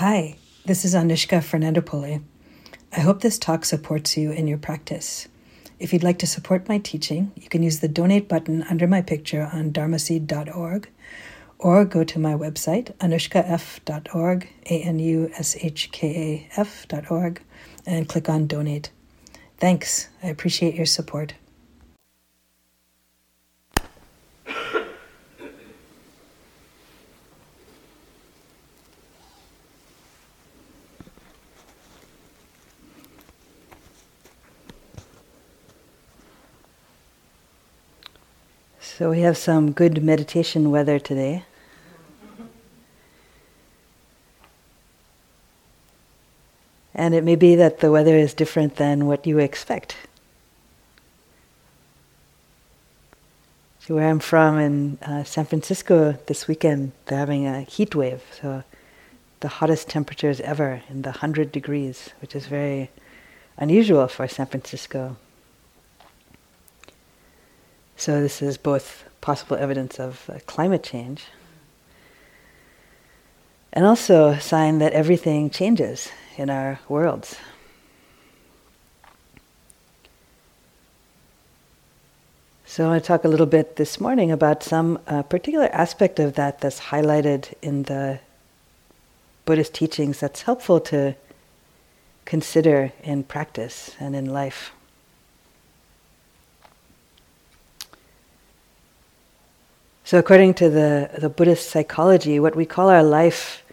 Hi, this is Anushka Fernandopulle. I hope this talk supports you in your practice. If you'd like to support my teaching, you can use the donate button under my picture on dharmaseed.org or go to my website, anushkaf.org, A N U S H K A F.org, and click on donate. Thanks. I appreciate your support. So we have some good meditation weather today. And it may be that the weather is different than what you expect. So where I'm from in uh, San Francisco this weekend, they're having a heat wave. So the hottest temperatures ever in the 100 degrees, which is very unusual for San Francisco. So this is both possible evidence of uh, climate change and also a sign that everything changes in our worlds. So I want to talk a little bit this morning about some uh, particular aspect of that that's highlighted in the Buddhist teachings that's helpful to consider in practice and in life. So, according to the, the Buddhist psychology, what we call our life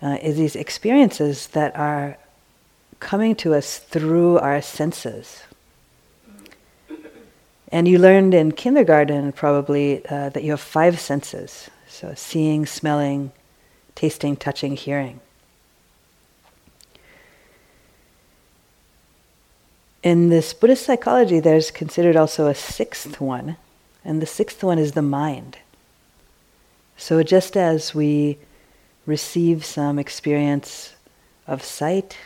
uh, is these experiences that are coming to us through our senses. And you learned in kindergarten probably uh, that you have five senses so, seeing, smelling, tasting, touching, hearing. In this Buddhist psychology, there's considered also a sixth one, and the sixth one is the mind. So just as we receive some experience of sight,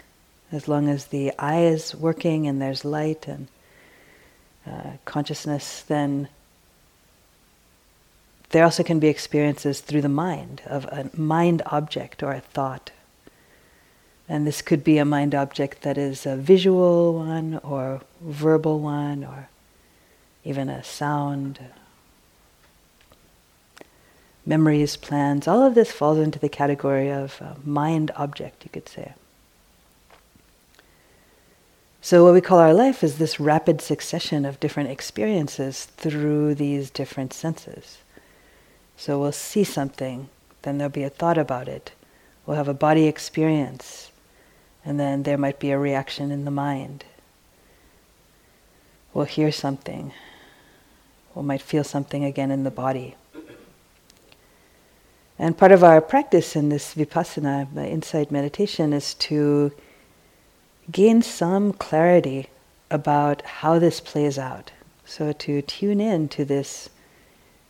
as long as the eye is working and there's light and uh, consciousness, then there also can be experiences through the mind of a mind object or a thought. And this could be a mind object that is a visual one or verbal one or even a sound, memories, plans, all of this falls into the category of uh, mind object, you could say. So, what we call our life is this rapid succession of different experiences through these different senses. So, we'll see something, then there'll be a thought about it. We'll have a body experience, and then there might be a reaction in the mind. We'll hear something, we might feel something again in the body. And part of our practice in this vipassana, insight meditation, is to gain some clarity about how this plays out. So to tune in to this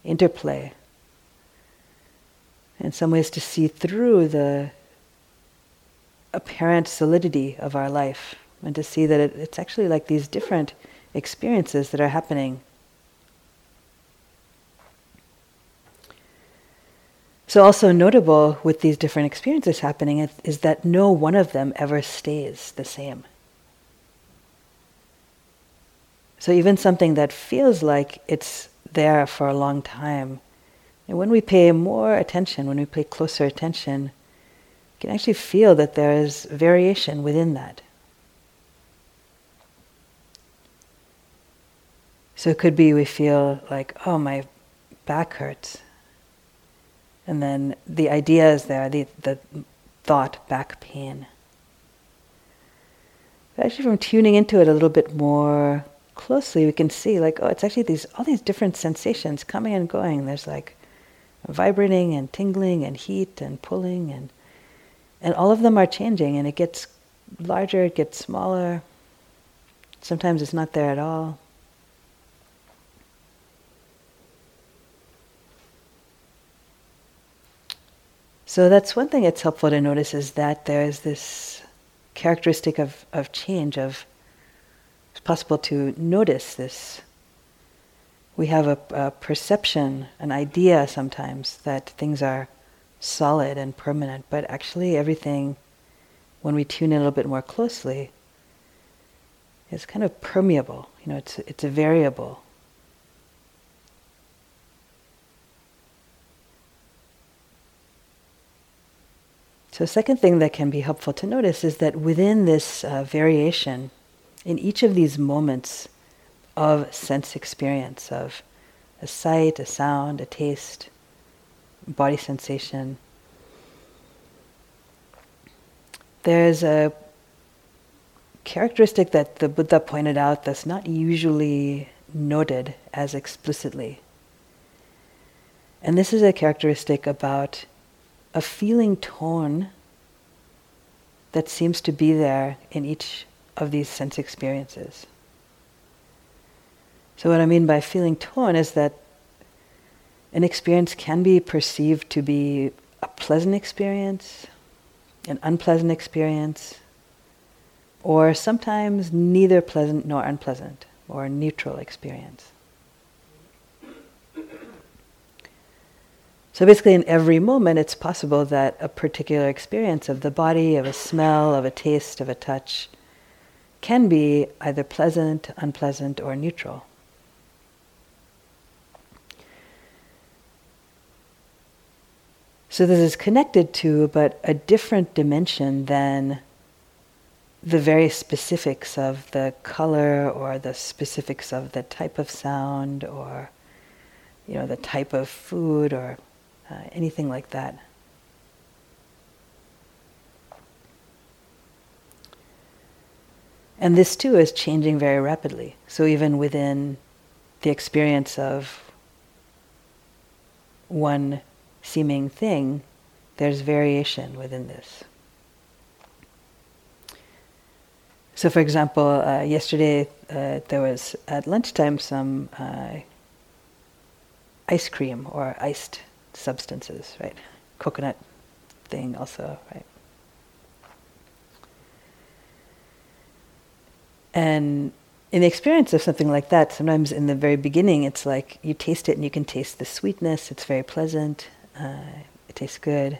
interplay. In some ways, to see through the apparent solidity of our life and to see that it, it's actually like these different experiences that are happening So, also notable with these different experiences happening is, that no one of them ever stays the same. So, even something that feels like it's there for a long time, and when we pay more attention, when we pay closer attention, you can actually feel that there is variation within that. So it could be we feel like, oh, my back hurts. And then the idea is there, the, the thought, back pain. But actually, from tuning into it a little bit more closely, we can see like, oh, it's actually these all these different sensations coming and going. There's like vibrating and tingling and heat and pulling and and all of them are changing and it gets larger, it gets smaller. Sometimes it's not there at all. So that's one thing it's helpful to notice is that there is this characteristic of, of change, of it's possible to notice this. We have a, a perception, an idea sometimes that things are solid and permanent, but actually everything, when we tune in a little bit more closely, is kind of permeable. You know, it's it's a variable. So, second thing that can be helpful to notice is that within this uh, variation, in each of these moments of sense experience, of a sight, a sound, a taste, body sensation, there's a characteristic that the Buddha pointed out that's not usually noted as explicitly. And this is a characteristic about a feeling tone that seems to be there in each of these sense experiences. So, what I mean by feeling tone is that an experience can be perceived to be a pleasant experience, an unpleasant experience, or sometimes neither pleasant nor unpleasant, or a neutral experience. So basically, in every moment, it's possible that a particular experience of the body, of a smell, of a taste, of a touch, can be either pleasant, unpleasant, or neutral. So this is connected to, but a different dimension than the very specifics of the color or the specifics of the type of sound or you know the type of food or uh, anything like that. And this too is changing very rapidly. So, even within the experience of one seeming thing, there's variation within this. So, for example, uh, yesterday uh, there was at lunchtime some uh, ice cream or iced substances, right? Coconut thing also, right? And in the experience of something like that, sometimes in the very beginning, it's like you taste it and you can taste the sweetness. It's very pleasant. Uh, it tastes good.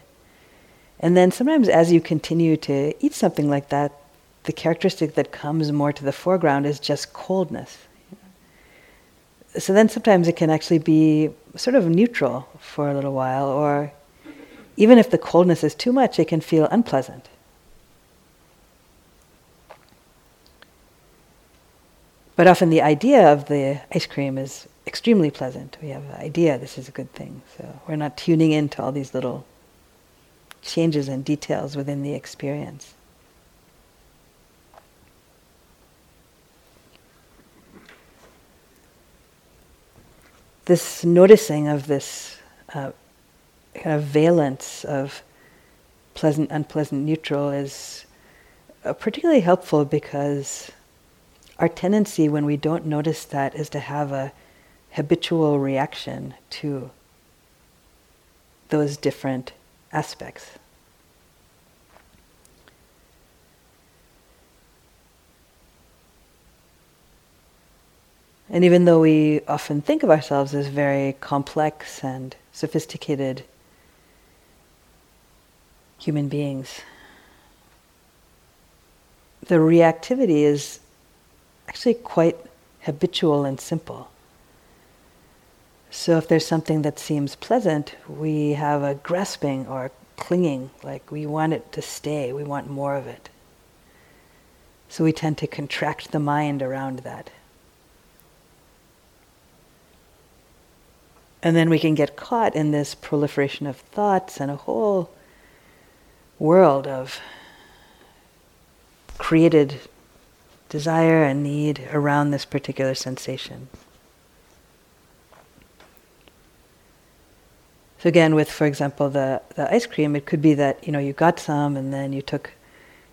And then sometimes, as you continue to eat something like that, the characteristic that comes more to the foreground is just coldness so then sometimes it can actually be sort of neutral for a little while, or even if the coldness is too much, it can feel unpleasant. But often the idea of the ice cream is extremely pleasant. We have an idea this is a good thing. So we're not tuning into all these little changes and details within the experience. This noticing of this uh, kind of valence of pleasant, unpleasant, neutral is uh, particularly helpful because our tendency when we don't notice that is to have a habitual reaction to those different aspects. And even though we often think of ourselves as very complex and sophisticated human beings, the reactivity is actually quite habitual and simple. So if there's something that seems pleasant, we have a grasping or a clinging, like we want it to stay, we want more of it. So we tend to contract the mind around that. And then we can get caught in this proliferation of thoughts and a whole world of created desire and need around this particular sensation. So again, with for example the, the ice cream, it could be that you know you got some and then you took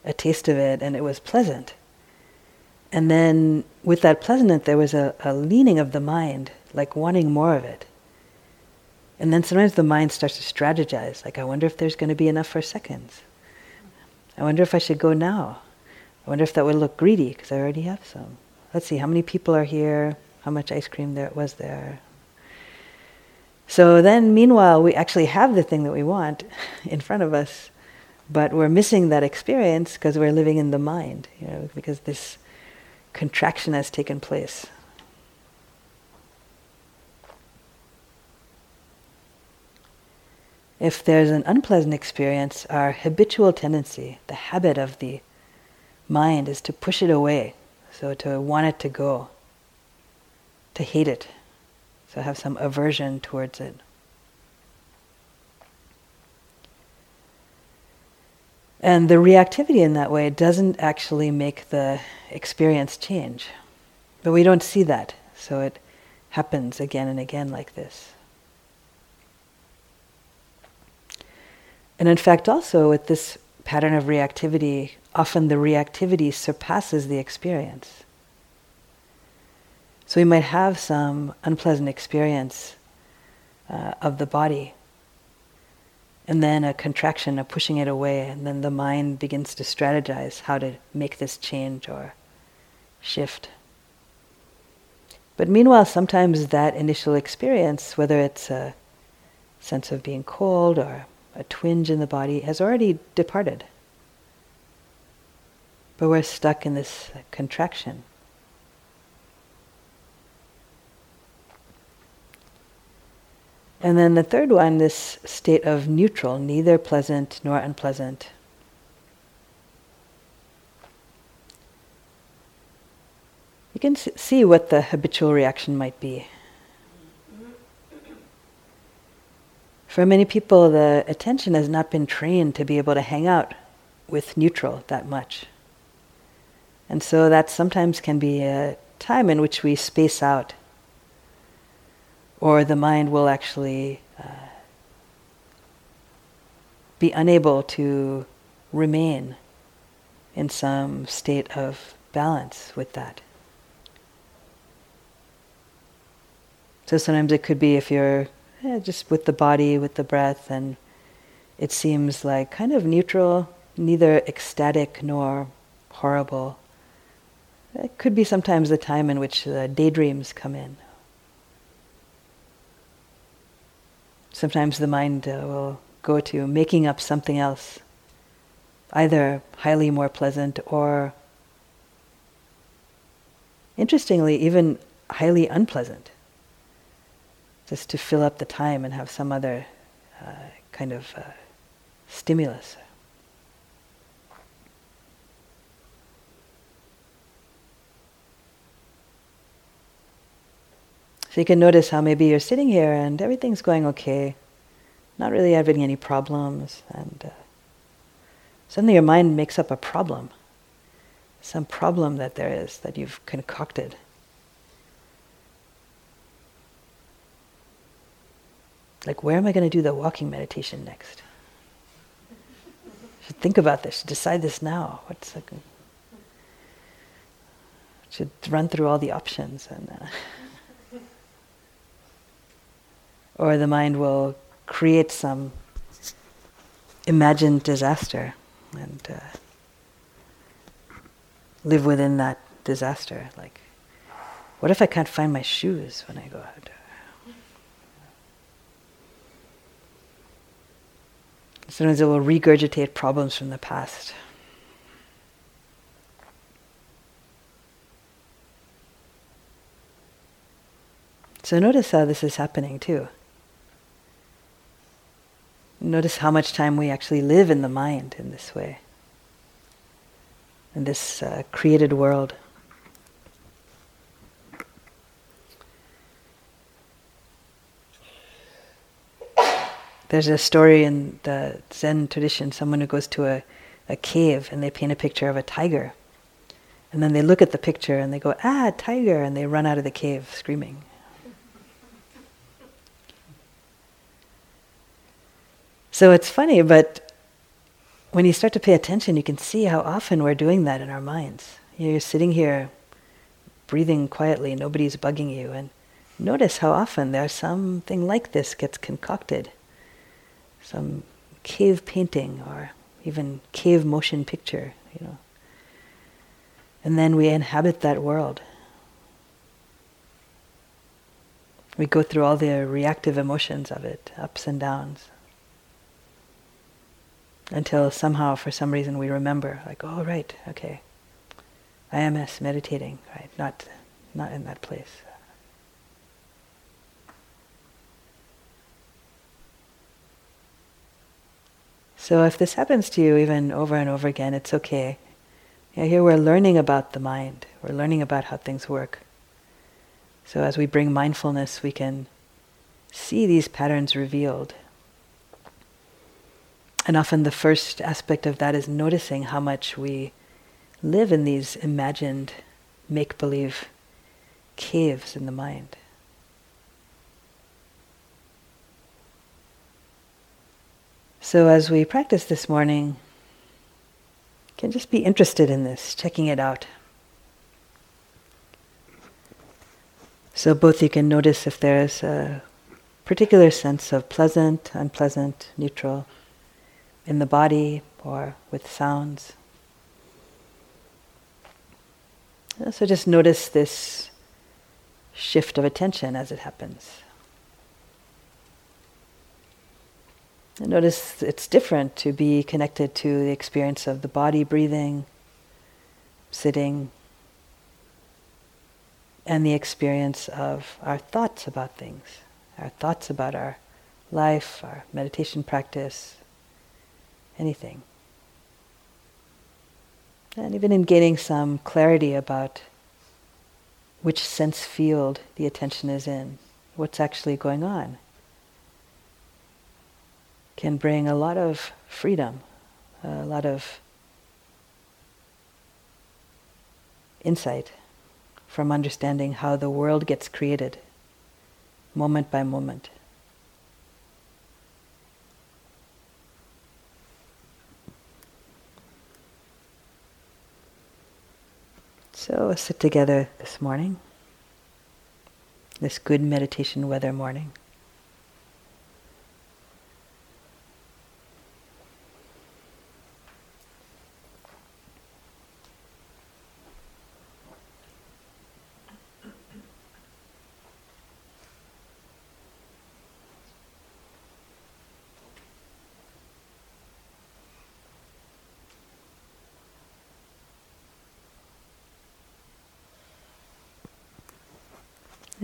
a taste of it and it was pleasant. And then with that pleasantness, there was a, a leaning of the mind, like wanting more of it. And then sometimes the mind starts to strategize, like, I wonder if there's going to be enough for seconds. I wonder if I should go now. I wonder if that would look greedy because I already have some. Let's see, how many people are here? How much ice cream there was there? So then, meanwhile, we actually have the thing that we want in front of us, but we're missing that experience because we're living in the mind, you know, because this contraction has taken place. If there's an unpleasant experience, our habitual tendency, the habit of the mind, is to push it away, so to want it to go, to hate it, so have some aversion towards it. And the reactivity in that way doesn't actually make the experience change. But we don't see that, so it happens again and again like this. And in fact, also with this pattern of reactivity, often the reactivity surpasses the experience. So we might have some unpleasant experience uh, of the body, and then a contraction, a pushing it away, and then the mind begins to strategize how to make this change or shift. But meanwhile, sometimes that initial experience, whether it's a sense of being cold or a twinge in the body has already departed. But we're stuck in this contraction. And then the third one, this state of neutral, neither pleasant nor unpleasant. You can see what the habitual reaction might be. For many people, the attention has not been trained to be able to hang out with neutral that much. And so that sometimes can be a time in which we space out, or the mind will actually uh, be unable to remain in some state of balance with that. So sometimes it could be if you're yeah, just with the body, with the breath, and it seems like kind of neutral, neither ecstatic nor horrible. It could be sometimes the time in which the daydreams come in. Sometimes the mind uh, will go to making up something else, either highly more pleasant or, interestingly, even highly unpleasant just to fill up the time and have some other uh, kind of uh, stimulus. So you can notice how maybe you're sitting here and everything's going okay, not really having any problems, and uh, suddenly your mind makes up a problem, some problem that there is that you've concocted. Like, where am I going to do the walking meditation next? Should think about this, Should decide this now. What's like, should run through all the options and uh, or the mind will create some imagined disaster and uh, live within that disaster like what if i can't find my shoes when i go out Sometimes it will regurgitate problems from the past. So notice how this is happening too. Notice how much time we actually live in the mind in this way, in this uh, created world. There's a story in the Zen tradition, someone who goes to a, a cave and they paint a picture of a tiger. And then they look at the picture and they go, ah, tiger, and they run out of the cave screaming. So it's funny, but when you start to pay attention, you can see how often we're doing that in our minds. You're sitting here breathing quietly, nobody's bugging you, and notice how often there's something like this gets concocted some cave painting or even cave motion picture, you know. And then we inhabit that world. We go through all the reactive emotions of it, ups and downs, until somehow, for some reason, we remember, like, oh, right, okay, IMS, meditating, right, not, not in that place. So if this happens to you even over and over again, it's okay. Yeah, here we're learning about the mind. We're learning about how things work. So as we bring mindfulness, we can see these patterns revealed. And often the first aspect of that is noticing how much we live in these imagined make believe caves in the mind. So, as we practice this morning, you can just be interested in this, checking it out. So, both you can notice if there's a particular sense of pleasant, unpleasant, neutral in the body or with sounds. So, just notice this shift of attention as it happens. And notice it's different to be connected to the experience of the body breathing, sitting, and the experience of our thoughts about things, our thoughts about our life, our meditation practice, anything. And even in gaining some clarity about which sense field the attention is in, what's actually going on can bring a lot of freedom, a lot of insight from understanding how the world gets created moment by moment. So sit together this morning, this good meditation weather morning.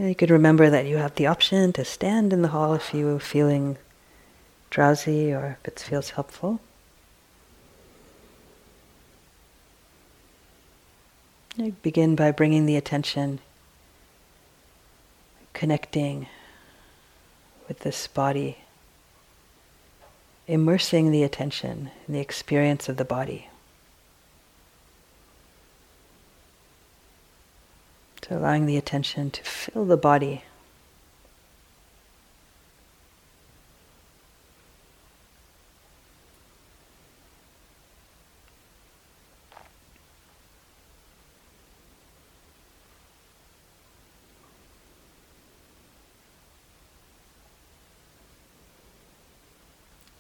You could remember that you have the option to stand in the hall if you are feeling drowsy or if it feels helpful. You begin by bringing the attention, connecting with this body, immersing the attention in the experience of the body. Allowing the attention to fill the body.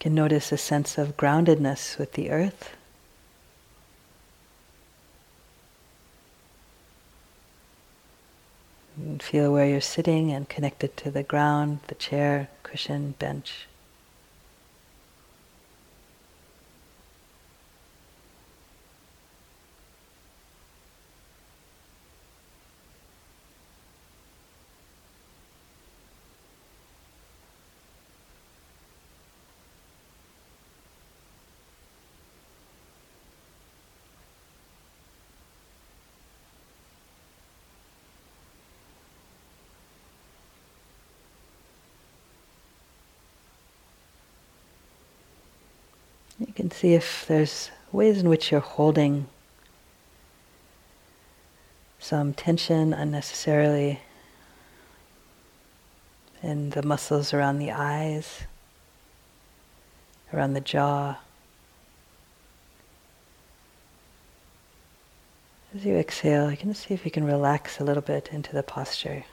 can notice a sense of groundedness with the earth. And feel where you're sitting and connected to the ground, the chair, cushion, bench. You can see if there's ways in which you're holding some tension unnecessarily in the muscles around the eyes, around the jaw. As you exhale, you can see if you can relax a little bit into the posture.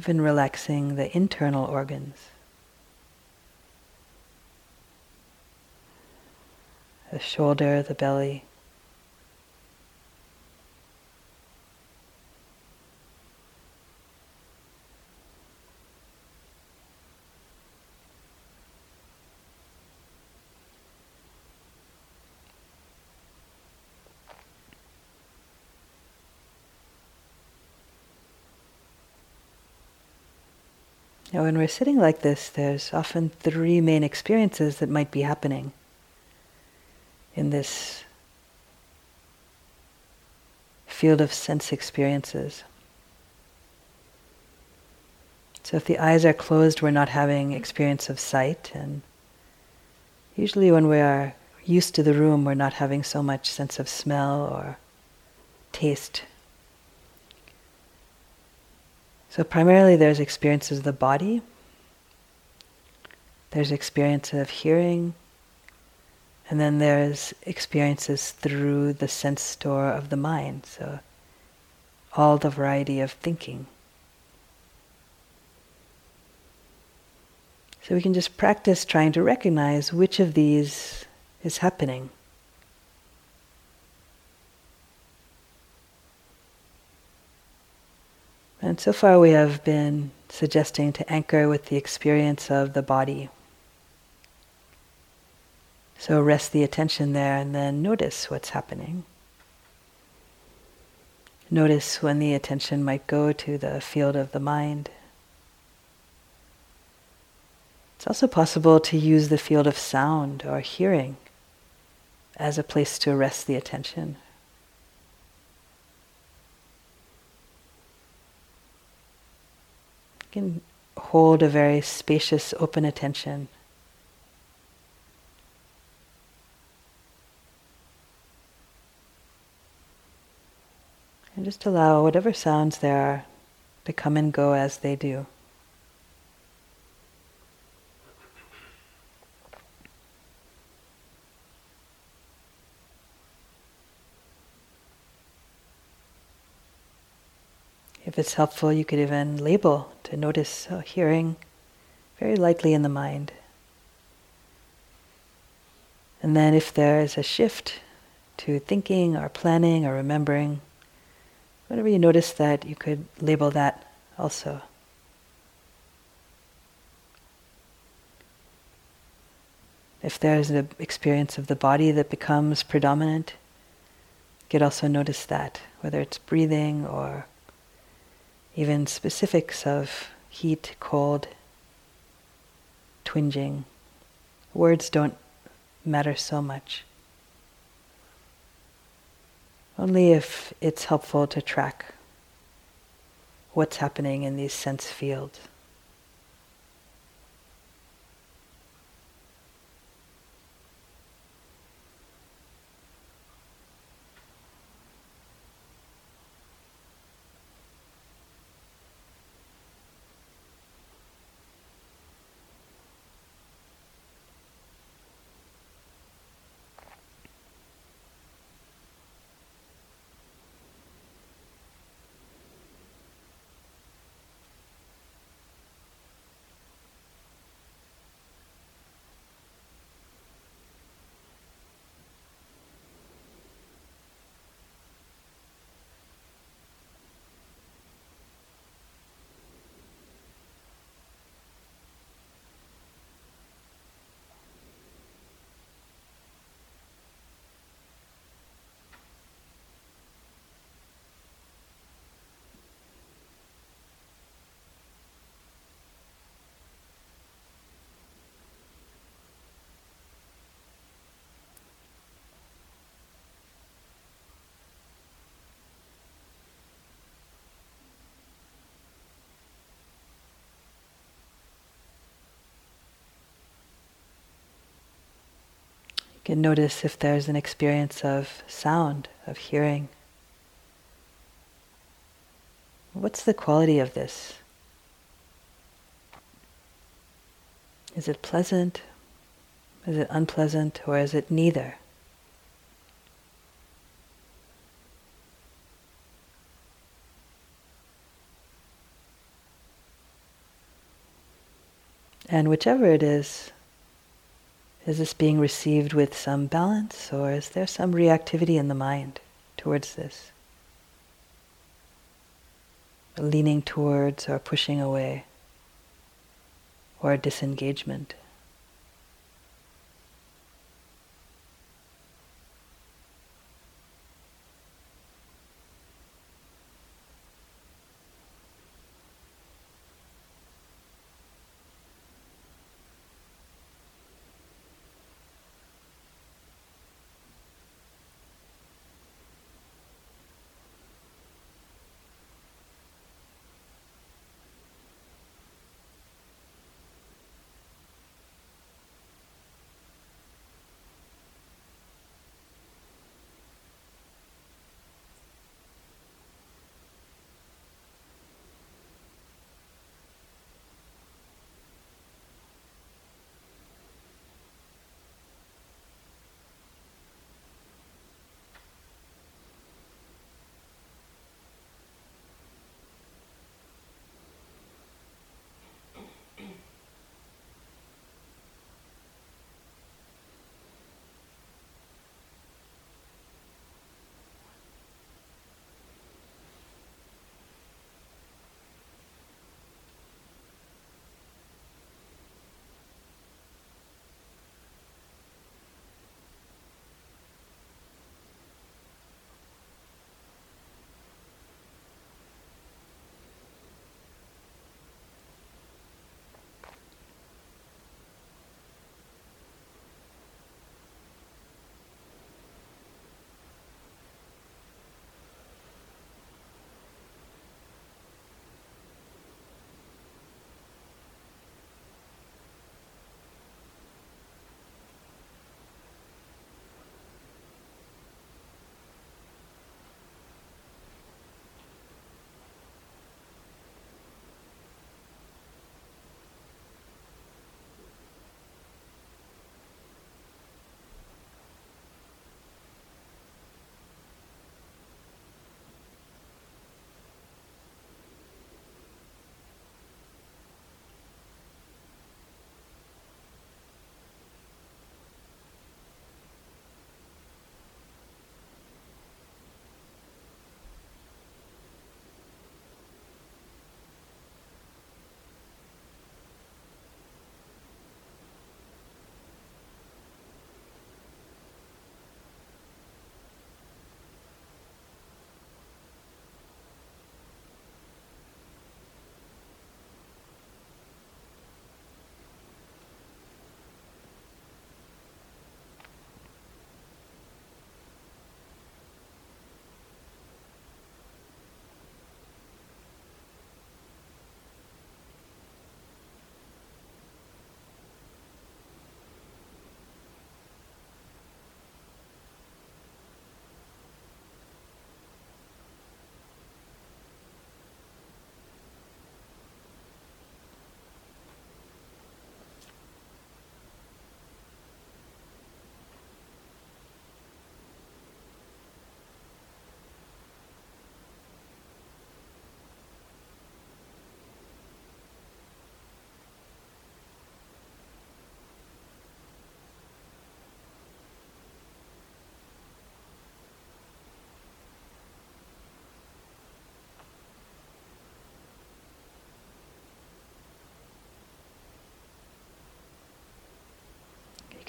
Even relaxing the internal organs. The shoulder, the belly, Now, when we're sitting like this, there's often three main experiences that might be happening in this field of sense experiences. So, if the eyes are closed, we're not having experience of sight, and usually when we are used to the room, we're not having so much sense of smell or taste. So, primarily, there's experiences of the body, there's experience of hearing, and then there's experiences through the sense door of the mind. So, all the variety of thinking. So, we can just practice trying to recognize which of these is happening. And so far, we have been suggesting to anchor with the experience of the body. So rest the attention there and then notice what's happening. Notice when the attention might go to the field of the mind. It's also possible to use the field of sound or hearing as a place to rest the attention. You can hold a very spacious, open attention. And just allow whatever sounds there are to come and go as they do. If it's helpful, you could even label to notice uh, hearing very lightly in the mind. And then if there is a shift to thinking or planning or remembering, whenever you notice that, you could label that also. If there's an experience of the body that becomes predominant, you could also notice that, whether it's breathing or even specifics of heat, cold, twinging. Words don't matter so much. Only if it's helpful to track what's happening in these sense fields. You can notice if there's an experience of sound, of hearing. What's the quality of this? Is it pleasant? Is it unpleasant? Or is it neither? And whichever it is, is this being received with some balance, or is there some reactivity in the mind towards this? Leaning towards or pushing away, or disengagement.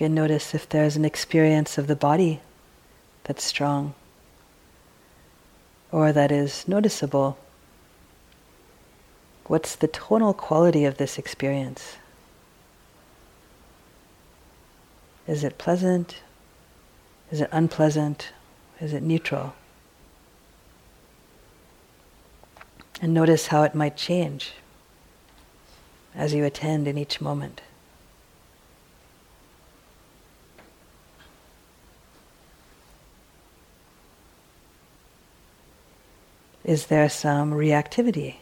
Can notice if there's an experience of the body that's strong or that is noticeable. What's the tonal quality of this experience? Is it pleasant? Is it unpleasant? Is it neutral? And notice how it might change as you attend in each moment. Is there some reactivity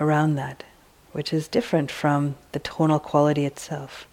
around that, which is different from the tonal quality itself?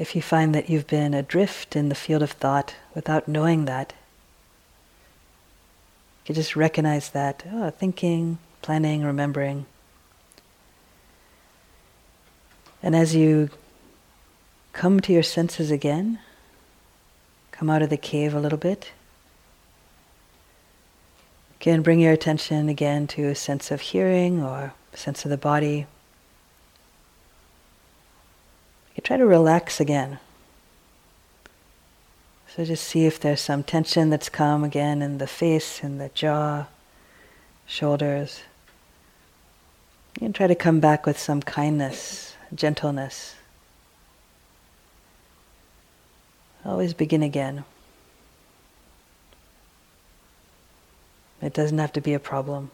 If you find that you've been adrift in the field of thought without knowing that, you just recognize that, oh, thinking, planning, remembering. And as you come to your senses again, come out of the cave a little bit, again bring your attention again to a sense of hearing or sense of the body. Try to relax again. So just see if there's some tension that's come again in the face, in the jaw, shoulders. You can try to come back with some kindness, gentleness. Always begin again. It doesn't have to be a problem.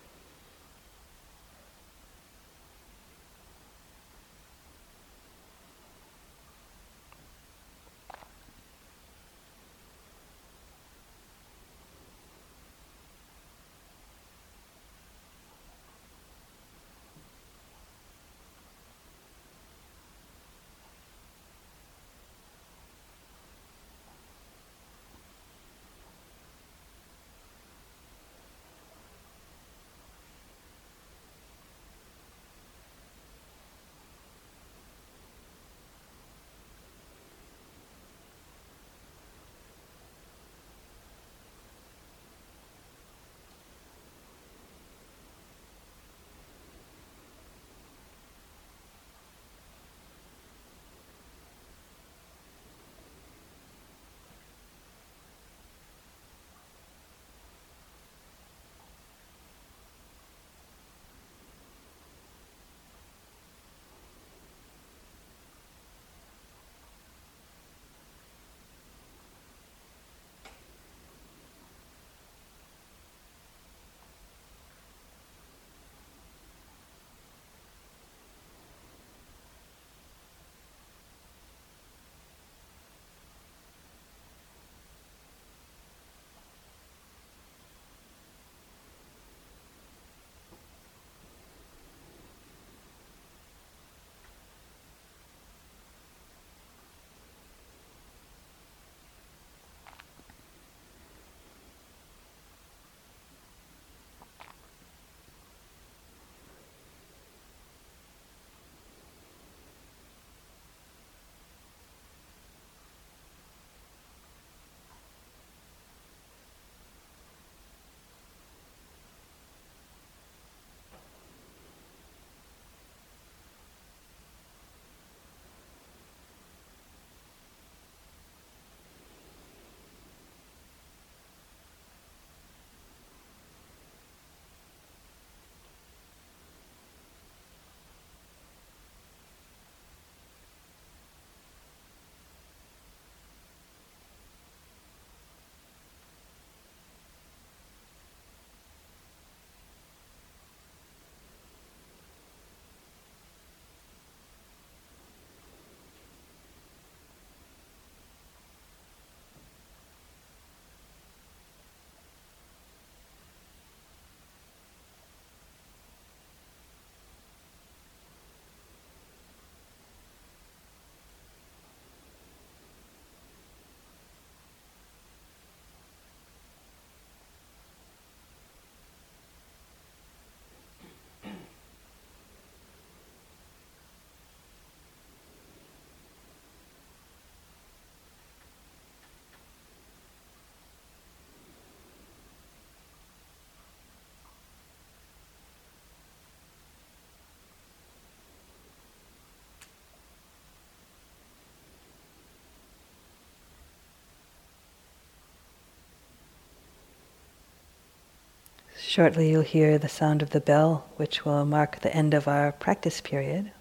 Shortly, you'll hear the sound of the bell, which will mark the end of our practice period.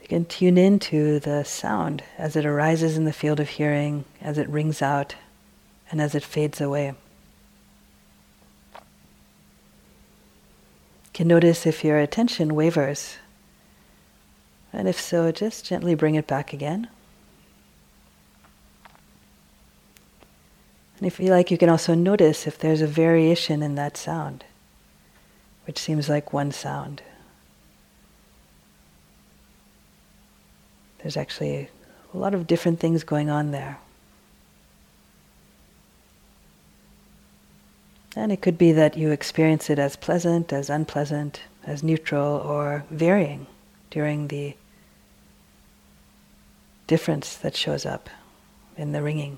You can tune into the sound as it arises in the field of hearing, as it rings out, and as it fades away. You can notice if your attention wavers, and if so, just gently bring it back again. And if you like, you can also notice if there's a variation in that sound, which seems like one sound. There's actually a lot of different things going on there. And it could be that you experience it as pleasant, as unpleasant, as neutral, or varying during the difference that shows up in the ringing.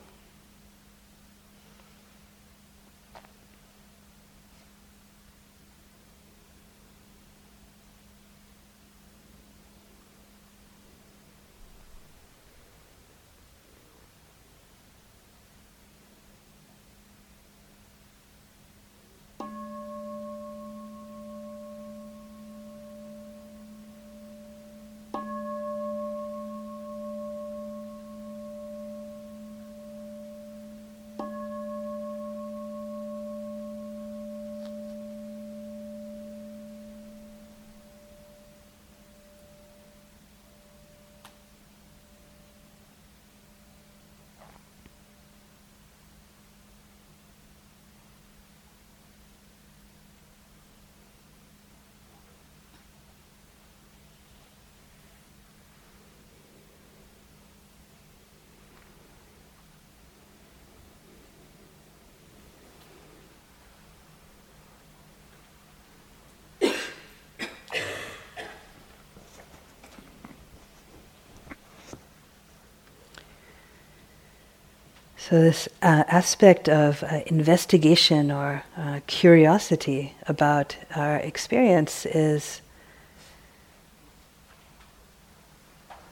So, this uh, aspect of uh, investigation or uh, curiosity about our experience is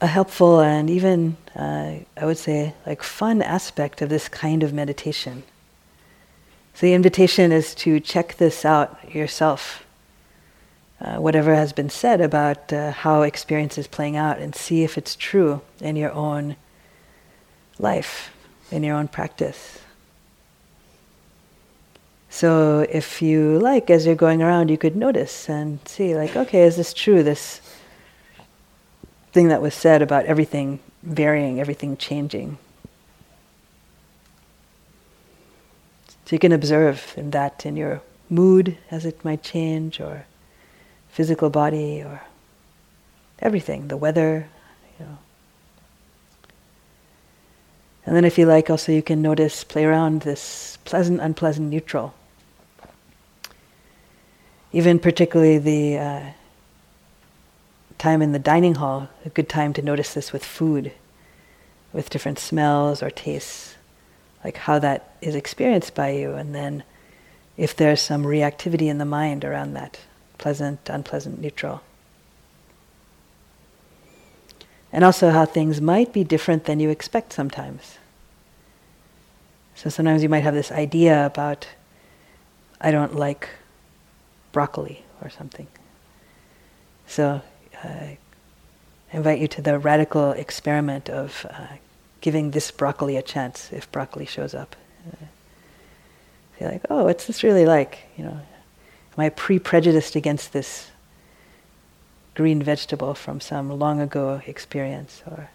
a helpful and even, uh, I would say, like fun aspect of this kind of meditation. So, the invitation is to check this out yourself. Uh, whatever has been said about uh, how experience is playing out, and see if it's true in your own life in your own practice. So, if you like, as you're going around, you could notice and see, like, okay, is this true? This thing that was said about everything varying, everything changing. So, you can observe in that in your mood as it might change, or physical body, or everything, the weather, you know. And then, if you like, also you can notice, play around this pleasant, unpleasant, neutral. Even particularly the uh, time in the dining hall, a good time to notice this with food, with different smells or tastes, like how that is experienced by you, and then if there's some reactivity in the mind around that, pleasant, unpleasant, neutral and also how things might be different than you expect sometimes. So sometimes you might have this idea about, I don't like broccoli or something. So uh, I invite you to the radical experiment of uh, giving this broccoli a chance if broccoli shows up. Uh, like, oh, what's this really like? You know, am I pre-prejudiced against this green vegetable from some long ago experience, or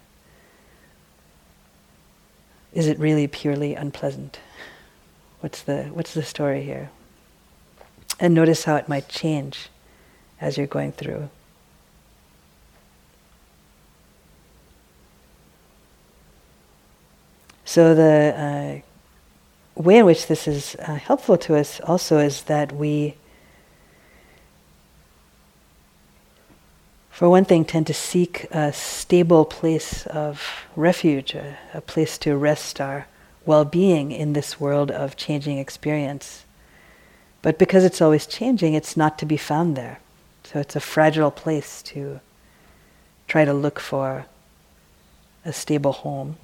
is it really purely unpleasant? What's the what's the story here? And notice how it might change as you're going through. So the uh, way in which this is uh, helpful to us also is that we for one thing, tend to seek a stable place of refuge, a, a place to rest our well being in this world of changing experience. But because it's always changing, it's not to be found there. So it's a fragile place to try to look for a stable home.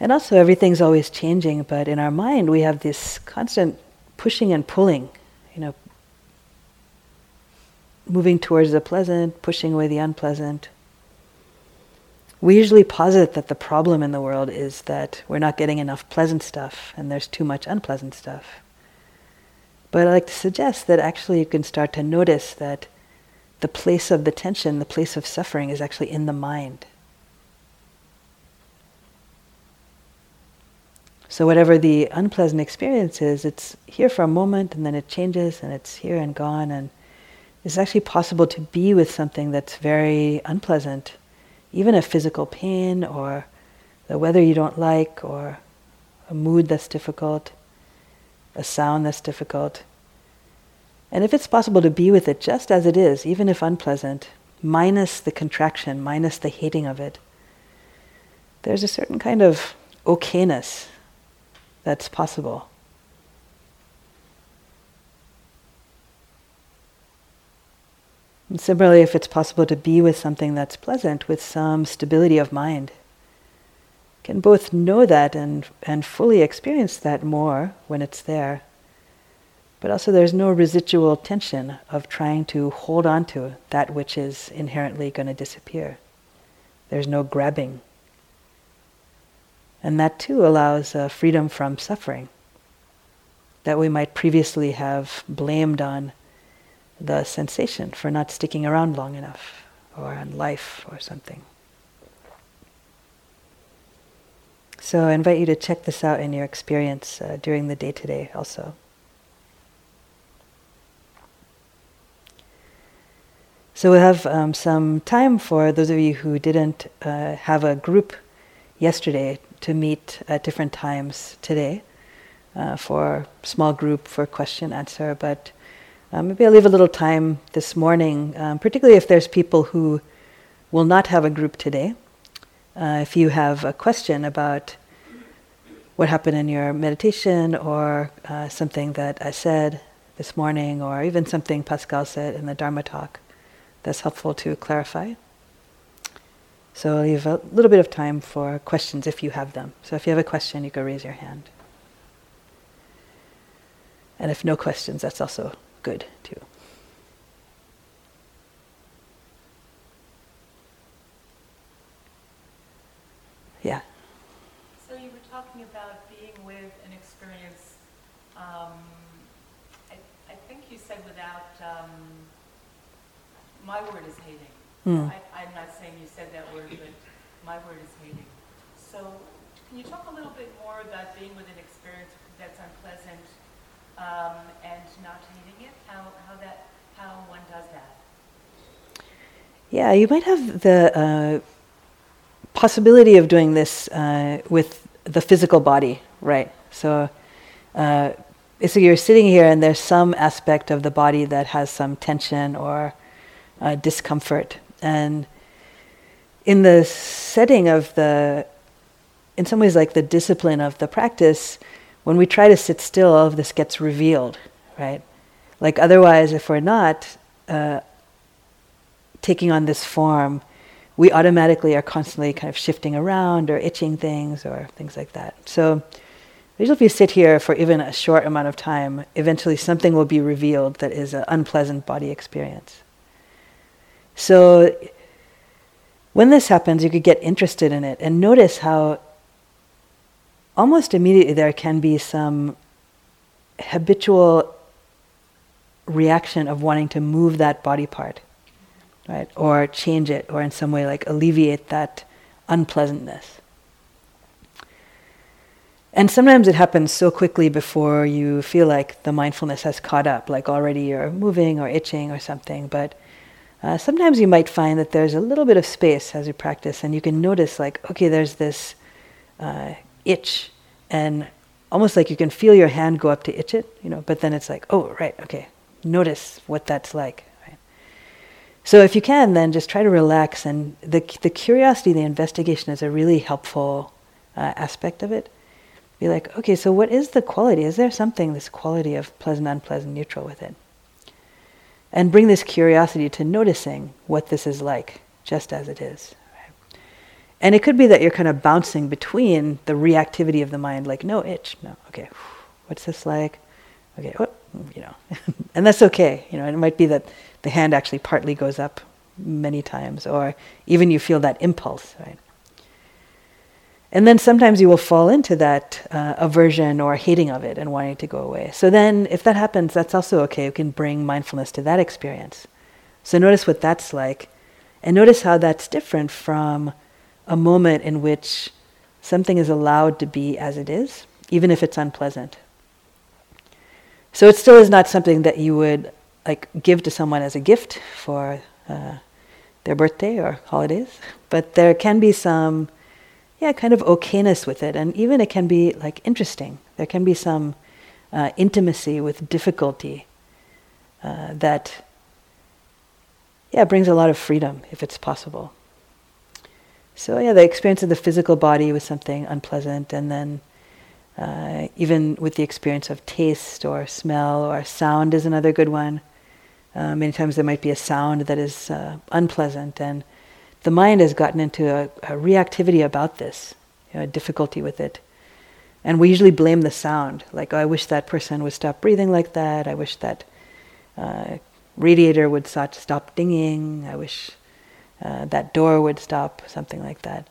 And also, everything's always changing, but in our mind, we have this constant pushing and pulling, you know, moving towards the pleasant, pushing away the unpleasant. We usually posit that the problem in the world is that we're not getting enough pleasant stuff and there's too much unpleasant stuff. But I like to suggest that actually you can start to notice that the place of the tension, the place of suffering, is actually in the mind. So, whatever the unpleasant experience is, it's here for a moment and then it changes and it's here and gone. And it's actually possible to be with something that's very unpleasant, even a physical pain or the weather you don't like or a mood that's difficult, a sound that's difficult. And if it's possible to be with it just as it is, even if unpleasant, minus the contraction, minus the hating of it, there's a certain kind of okayness that's possible. Similarly, if it's possible to be with something that's pleasant with some stability of mind, can both know that and, and fully experience that more when it's there. But also, there's no residual tension of trying to hold on to that which is inherently going to disappear. There's no grabbing. And that too allows uh, freedom from suffering that we might previously have blamed on the sensation for not sticking around long enough or on life or something. So I invite you to check this out in your experience uh, during the day today also. So we'll have um, some time for those of you who didn't uh, have a group yesterday to meet at different times today uh, for small group for question answer. But uh, maybe I'll leave a little time this morning, um, particularly if there's people who will not have a group today. Uh, if you have a question about what happened in your meditation or uh, something that I said this morning or even something Pascal said in the Dharma talk, that's helpful to clarify. So I'll leave a little bit of time for questions if you have them. So if you have a question, you can raise your hand. And if no questions, that's also good too. Yeah. So you were talking about being with an experience. Um, I, I, think you said without um, my word is hating. Mm. I, I'm not saying you said that word, but my word is hating. So can you talk a little bit more about being with an experience that's unpleasant? Um, and not hating it? How, how, that, how one does that? Yeah, you might have the uh, possibility of doing this uh, with the physical body, right? So, uh, you're sitting here, and there's some aspect of the body that has some tension or uh, discomfort, and in the setting of the, in some ways, like the discipline of the practice, when we try to sit still, all of this gets revealed, right? Like otherwise, if we're not uh, taking on this form, we automatically are constantly kind of shifting around or itching things or things like that. So, usually, if you sit here for even a short amount of time, eventually something will be revealed that is an unpleasant body experience. So, when this happens, you could get interested in it and notice how almost immediately there can be some habitual reaction of wanting to move that body part, right? Or change it, or in some way like alleviate that unpleasantness. And sometimes it happens so quickly before you feel like the mindfulness has caught up, like already you're moving or itching or something. But uh, sometimes you might find that there's a little bit of space as you practice, and you can notice, like, okay, there's this uh, itch and almost like you can feel your hand go up to itch it, you know, but then it's like, oh, right, okay, notice what that's like. Right? So if you can, then just try to relax, and the, the curiosity, the investigation is a really helpful uh, aspect of it. Be like, okay, so what is the quality? Is there something, this quality of pleasant, unpleasant, neutral with it? And bring this curiosity to noticing what this is like, just as it is. And it could be that you're kind of bouncing between the reactivity of the mind, like, no itch, no, okay, what's this like? Okay, what, you know, and that's okay, you know, it might be that the hand actually partly goes up many times, or even you feel that impulse, right? And then sometimes you will fall into that uh, aversion or hating of it and wanting to go away. So then, if that happens, that's also okay. You can bring mindfulness to that experience. So notice what that's like, and notice how that's different from a moment in which something is allowed to be as it is, even if it's unpleasant. So it still is not something that you would like give to someone as a gift for uh, their birthday or holidays, but there can be some, yeah, kind of okayness with it, and even it can be like interesting. There can be some uh, intimacy with difficulty uh, that, yeah, brings a lot of freedom if it's possible. So yeah, the experience of the physical body was something unpleasant, and then uh, even with the experience of taste or smell or sound is another good one. Uh, many times there might be a sound that is uh, unpleasant, and the mind has gotten into a, a reactivity about this, you know, a difficulty with it. And we usually blame the sound, like, oh, I wish that person would stop breathing like that. I wish that uh, radiator would stop, stop dinging. I wish uh, that door would stop, something like that.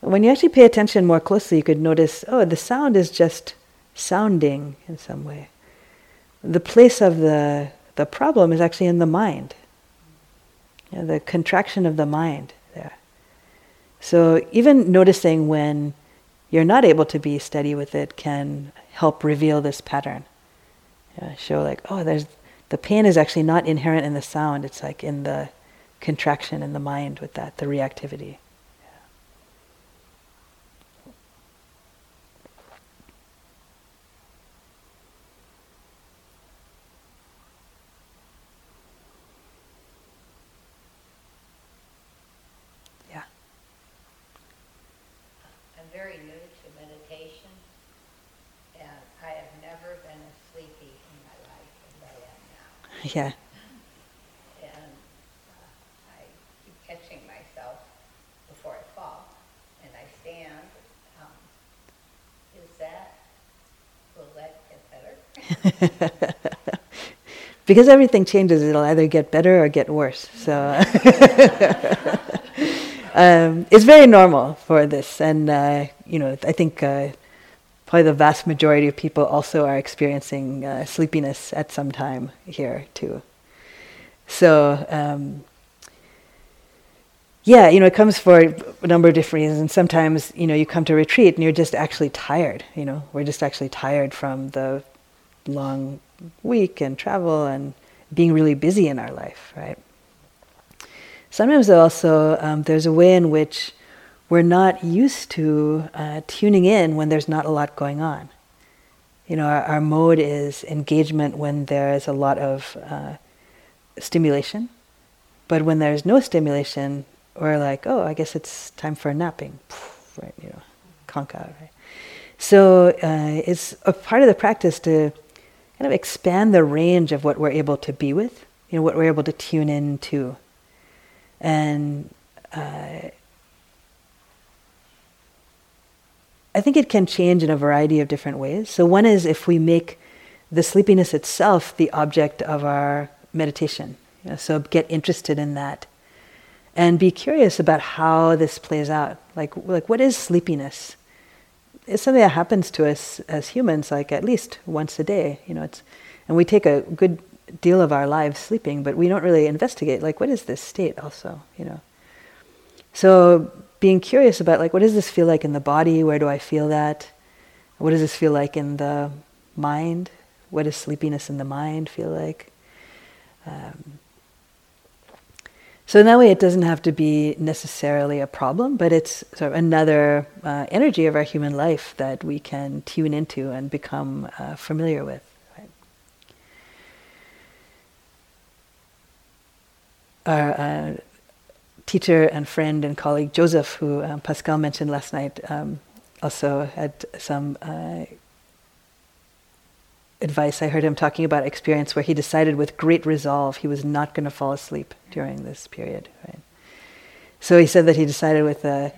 When you actually pay attention more closely, you could notice, oh, the sound is just sounding in some way. The place of the, the problem is actually in the mind, you know, the contraction of the mind there. So even noticing when you're not able to be steady with it can help reveal this pattern. Show like, oh, there's the pain is actually not inherent in the sound, it's like in the contraction in the mind with that, the reactivity. Yeah. And uh, I keep catching myself before I fall, and I stand. Um, is that, will that get better? Because everything changes, it'll either get better or get worse. So um, it's very normal for this, and uh, you know, I think uh, probably the vast majority of people also are experiencing uh, sleepiness at some time here too. So, um, yeah, you know, it comes for a number of different reasons. And sometimes, you know, you come to retreat and you're just actually tired. You know, we're just actually tired from the long week and travel and being really busy in our life, right? Sometimes also um, there's a way in which we're not used to uh, tuning in when there's not a lot going on. You know, our, our mode is engagement when there is a lot of uh, stimulation, but when there's no stimulation, we're like, oh, I guess it's time for napping, right? You know, conk out, right? So uh, it's a part of the practice to kind of expand the range of what we're able to be with, you know, what we're able to tune into. And uh, I think it can change in a variety of different ways. So, one is if we make the sleepiness itself the object of our meditation. You know, so, get interested in that and be curious about how this plays out. Like, like what is sleepiness? It's something that happens to us as humans, like at least once a day. You know, it's, and we take a good deal of our lives sleeping, but we don't really investigate. Like, what is this state? Also, you know. So being curious about like what does this feel like in the body where do i feel that what does this feel like in the mind what does sleepiness in the mind feel like um, so in that way it doesn't have to be necessarily a problem but it's sort of another uh, energy of our human life that we can tune into and become uh, familiar with right? our uh, teacher and friend and colleague Joseph, who um, Pascal mentioned last night, um, also had some uh, advice. I heard him talking about experience where he decided with great resolve he was not going to fall asleep during this period. Right? So he said that he decided with uh,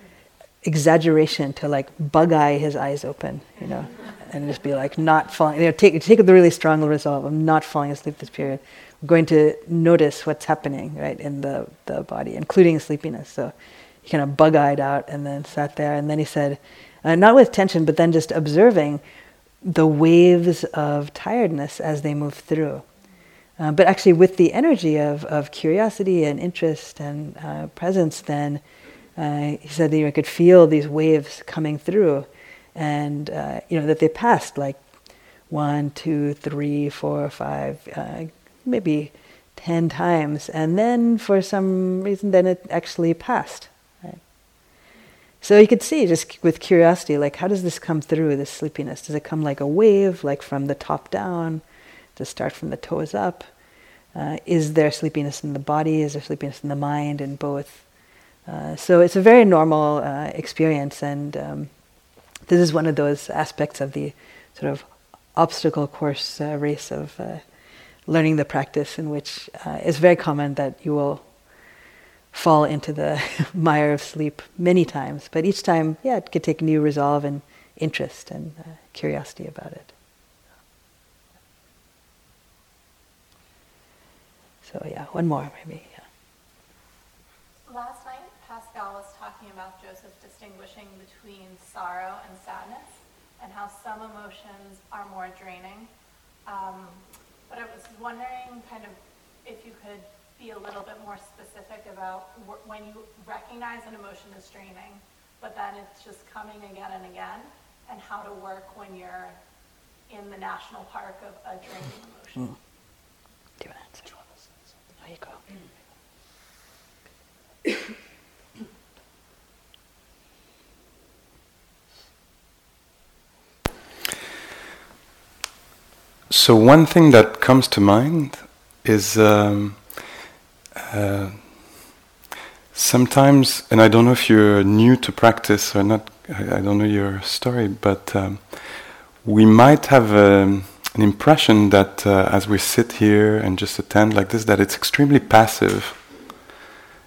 exaggeration to like bug eye his eyes open, you know, and just be like not falling. You know, take take the really strong resolve. I'm not falling asleep this period I'm going to notice what's happening right in the, the body, including sleepiness. So he kind of bug-eyed out and then sat there. And then he said, uh, not with tension, but then just observing the waves of tiredness as they move through. Uh, but actually, with the energy of, of curiosity and interest and uh, presence, then uh, he said that you could feel these waves coming through, and uh, you know that they passed like one, two, three, four, five, uh, maybe 10 times. And then for some reason, then it actually passed. So you could see just with curiosity, like, how does this come through, this sleepiness? Does it come like a wave, like from the top down? Does it start from the toes up? Uh, is there sleepiness in the body? Is there sleepiness in the mind? And both. Uh, so it's a very normal uh, experience, and um, this is one of those aspects of the sort of obstacle course uh, race of uh, learning the practice, in which uh, it's very common that you will fall into the mire of sleep many times, but each time, yeah, it could take new resolve and interest and curiosity about it. So yeah, one more maybe. Yeah. Last night, Pascal was talking about Joseph distinguishing between sorrow and sadness, and how some emotions are more draining. Um, but I was wondering, kind of, if you could be a little bit more specific about wh- when you recognize an emotion is draining, but then it's just coming again and again, and how to work when you're in the national park of a draining emotion. Mm. Do you want to answer? There you go. So one thing that comes to mind is um, uh, sometimes, and I don't know if you're new to practice or not. I, I don't know your story, but um, we might have. Um, an impression that uh, as we sit here and just attend like this, that it's extremely passive.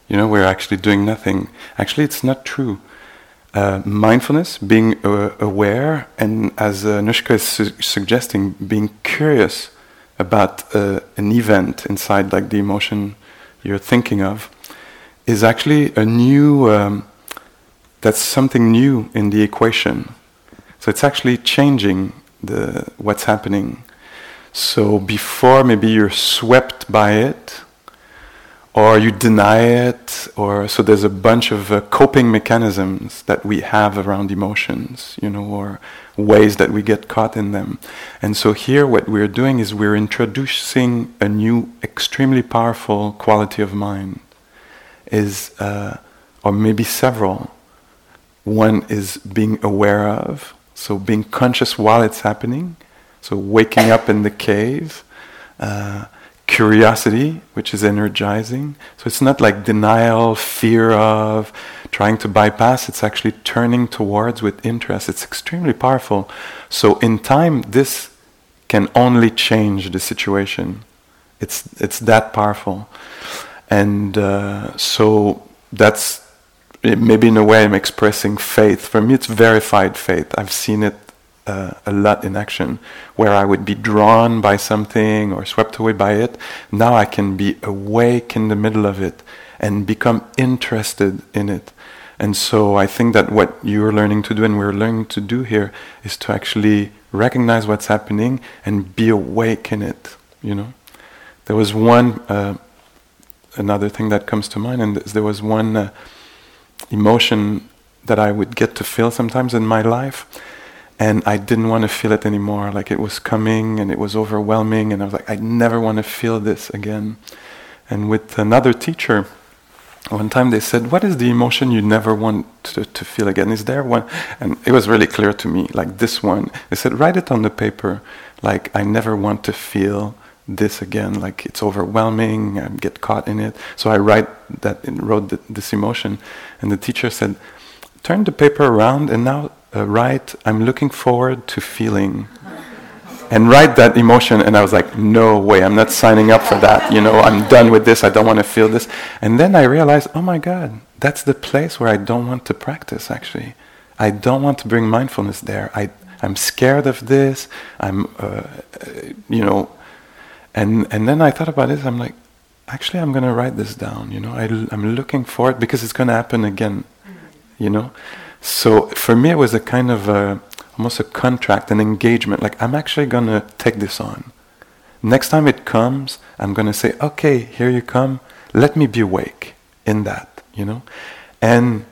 You know, we're actually doing nothing. Actually, it's not true. Uh, mindfulness, being uh, aware, and as uh, Nushka is su- suggesting, being curious about uh, an event inside, like the emotion you're thinking of, is actually a new. Um, that's something new in the equation. So it's actually changing the what's happening. So before maybe you're swept by it, or you deny it, or so there's a bunch of uh, coping mechanisms that we have around emotions, you know, or ways that we get caught in them. And so here, what we're doing is we're introducing a new, extremely powerful quality of mind, is uh, or maybe several. One is being aware of, so being conscious while it's happening, so waking up in the cave, uh, curiosity, which is energizing. So it's not like denial, fear of, trying to bypass, it's actually turning towards with interest. It's extremely powerful. So in time, this can only change the situation. It's, it's that powerful. And uh, so that's maybe in a way I'm expressing faith. For me, it's verified faith. I've seen it uh, a lot in action, where I would be drawn by something or swept away by it. Now I can be awake in the middle of it and become interested in it. And so I think that what you're learning to do and we're learning to do here is to actually recognize what's happening and be awake in it. You know, there was one uh, another thing that comes to mind, and there was one. Uh, emotion that I would get to feel sometimes in my life. And I didn't want to feel it anymore. Like it was coming and it was overwhelming. And I was like, I never want to feel this again. And with another teacher, one time they said, What is the emotion you never want to, to, feel again? Is there one? And it was really clear to me, like this one. They said, Write it on the paper. Like, I never want to feel this again, like it's overwhelming, I get caught in it. So I write that wrote this emotion, and the teacher said, "Turn the paper around and now uh, write, I'm looking forward to feeling." and write that emotion and i was like no way i'm not signing up for that you know i'm done with this i don't want to feel this and then i realized oh my god that's the place where i don't want to practice actually i don't want to bring mindfulness there i i'm scared of this i'm uh, you know and and then I thought about this. I'm like, actually, I'm going to write this down. You know, I, am looking for it because it's going to happen again. You know, so for me, it was a kind of a, almost a contract, an engagement. Like I'm actually going to take this on. Next time it comes, I'm going to say, okay, here you come. Let me be awake in that. You know, and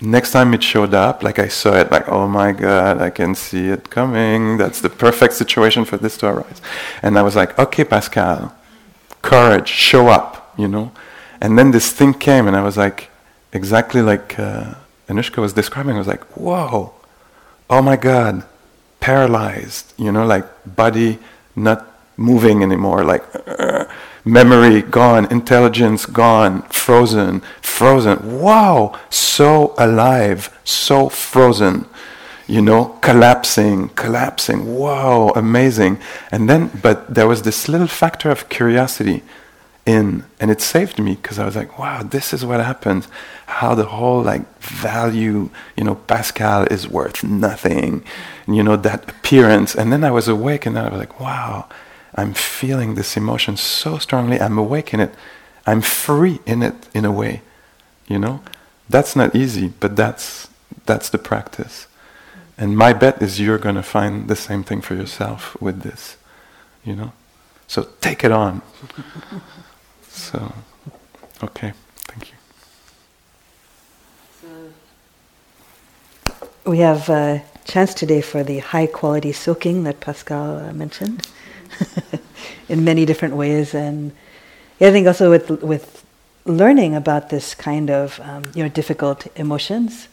next time it showed up, like I saw it, like, oh my God, I can see it coming. That's the perfect situation for this to arise. And I was like, okay, Pascal, courage, show up, you know. And then this thing came, and I was like, exactly like uh, Anushka was describing. I was like, whoa, oh my God, paralyzed, you know, like body not moving anymore, like uh, memory gone, intelligence gone, frozen, frozen. Wow, so alive, so frozen, you know, collapsing, collapsing. Wow, amazing. And then, but there was this little factor of curiosity in and it saved me because i was like wow this is what happens. How the whole like value you know pascal is worth nothing you know that appearance. And then i was awake and i was like wow i'm feeling this emotion so strongly. I'm awake in it. I'm free in it in a way you know? That's not easy but that's that's the practice. And my bet is you're going to find the same thing for yourself with this you know? So take it on So, okay, thank you. We have a chance today for the high quality soaking that Pascal uh, mentioned in many different ways. And I think also with, with learning about this kind of um, you know, difficult emotions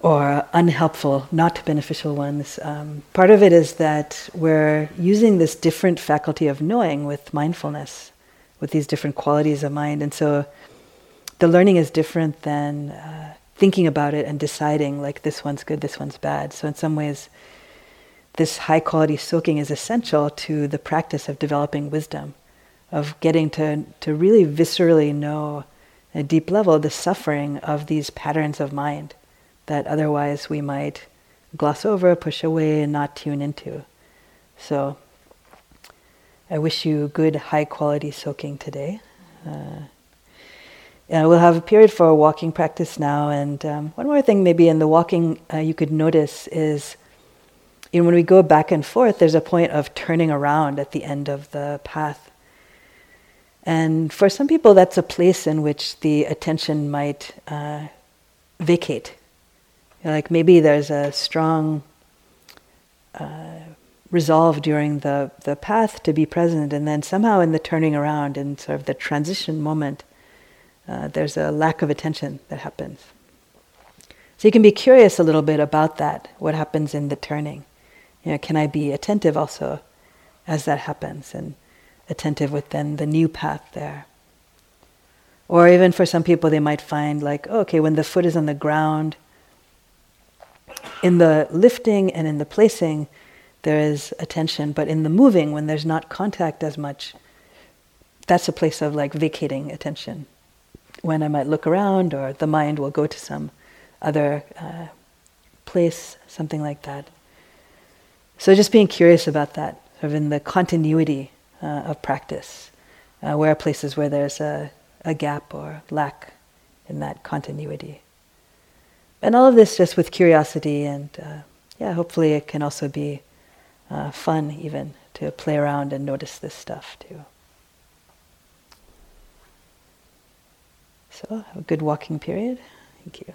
or unhelpful, not beneficial ones, um, part of it is that we're using this different faculty of knowing with mindfulness with these different qualities of mind. And so the learning is different than uh, thinking about it and deciding like this one's good, this one's bad. So in some ways, this high quality soaking is essential to the practice of developing wisdom, of getting to, to really viscerally know at a deep level the suffering of these patterns of mind that otherwise we might gloss over, push away, and not tune into. So I wish you good, high quality soaking today. Uh, yeah, we'll have a period for a walking practice now. And um, one more thing, maybe in the walking, uh, you could notice is you know, when we go back and forth, there's a point of turning around at the end of the path. And for some people, that's a place in which the attention might uh, vacate. You know, like maybe there's a strong uh, resolve during the, the path to be present, and then somehow in the turning around and sort of the transition moment, uh, there's a lack of attention that happens. So you can be curious a little bit about that, what happens in the turning. You know, can I be attentive also as that happens, and attentive with then the new path there? Or even for some people, they might find like, oh, okay, when the foot is on the ground, in the lifting and in the placing, there is attention. But in the moving, when there's not contact as much, that's a place of like vacating attention. When I might look around, or the mind will go to some other uh, place, something like that. So just being curious about that, sort of in the continuity uh, of practice. Uh, where are places where there's a, a gap or lack in that continuity? And all of this just with curiosity, and uh, yeah, hopefully it can also be uh, fun even to play around and notice this stuff too. So, have a good walking period. Thank you.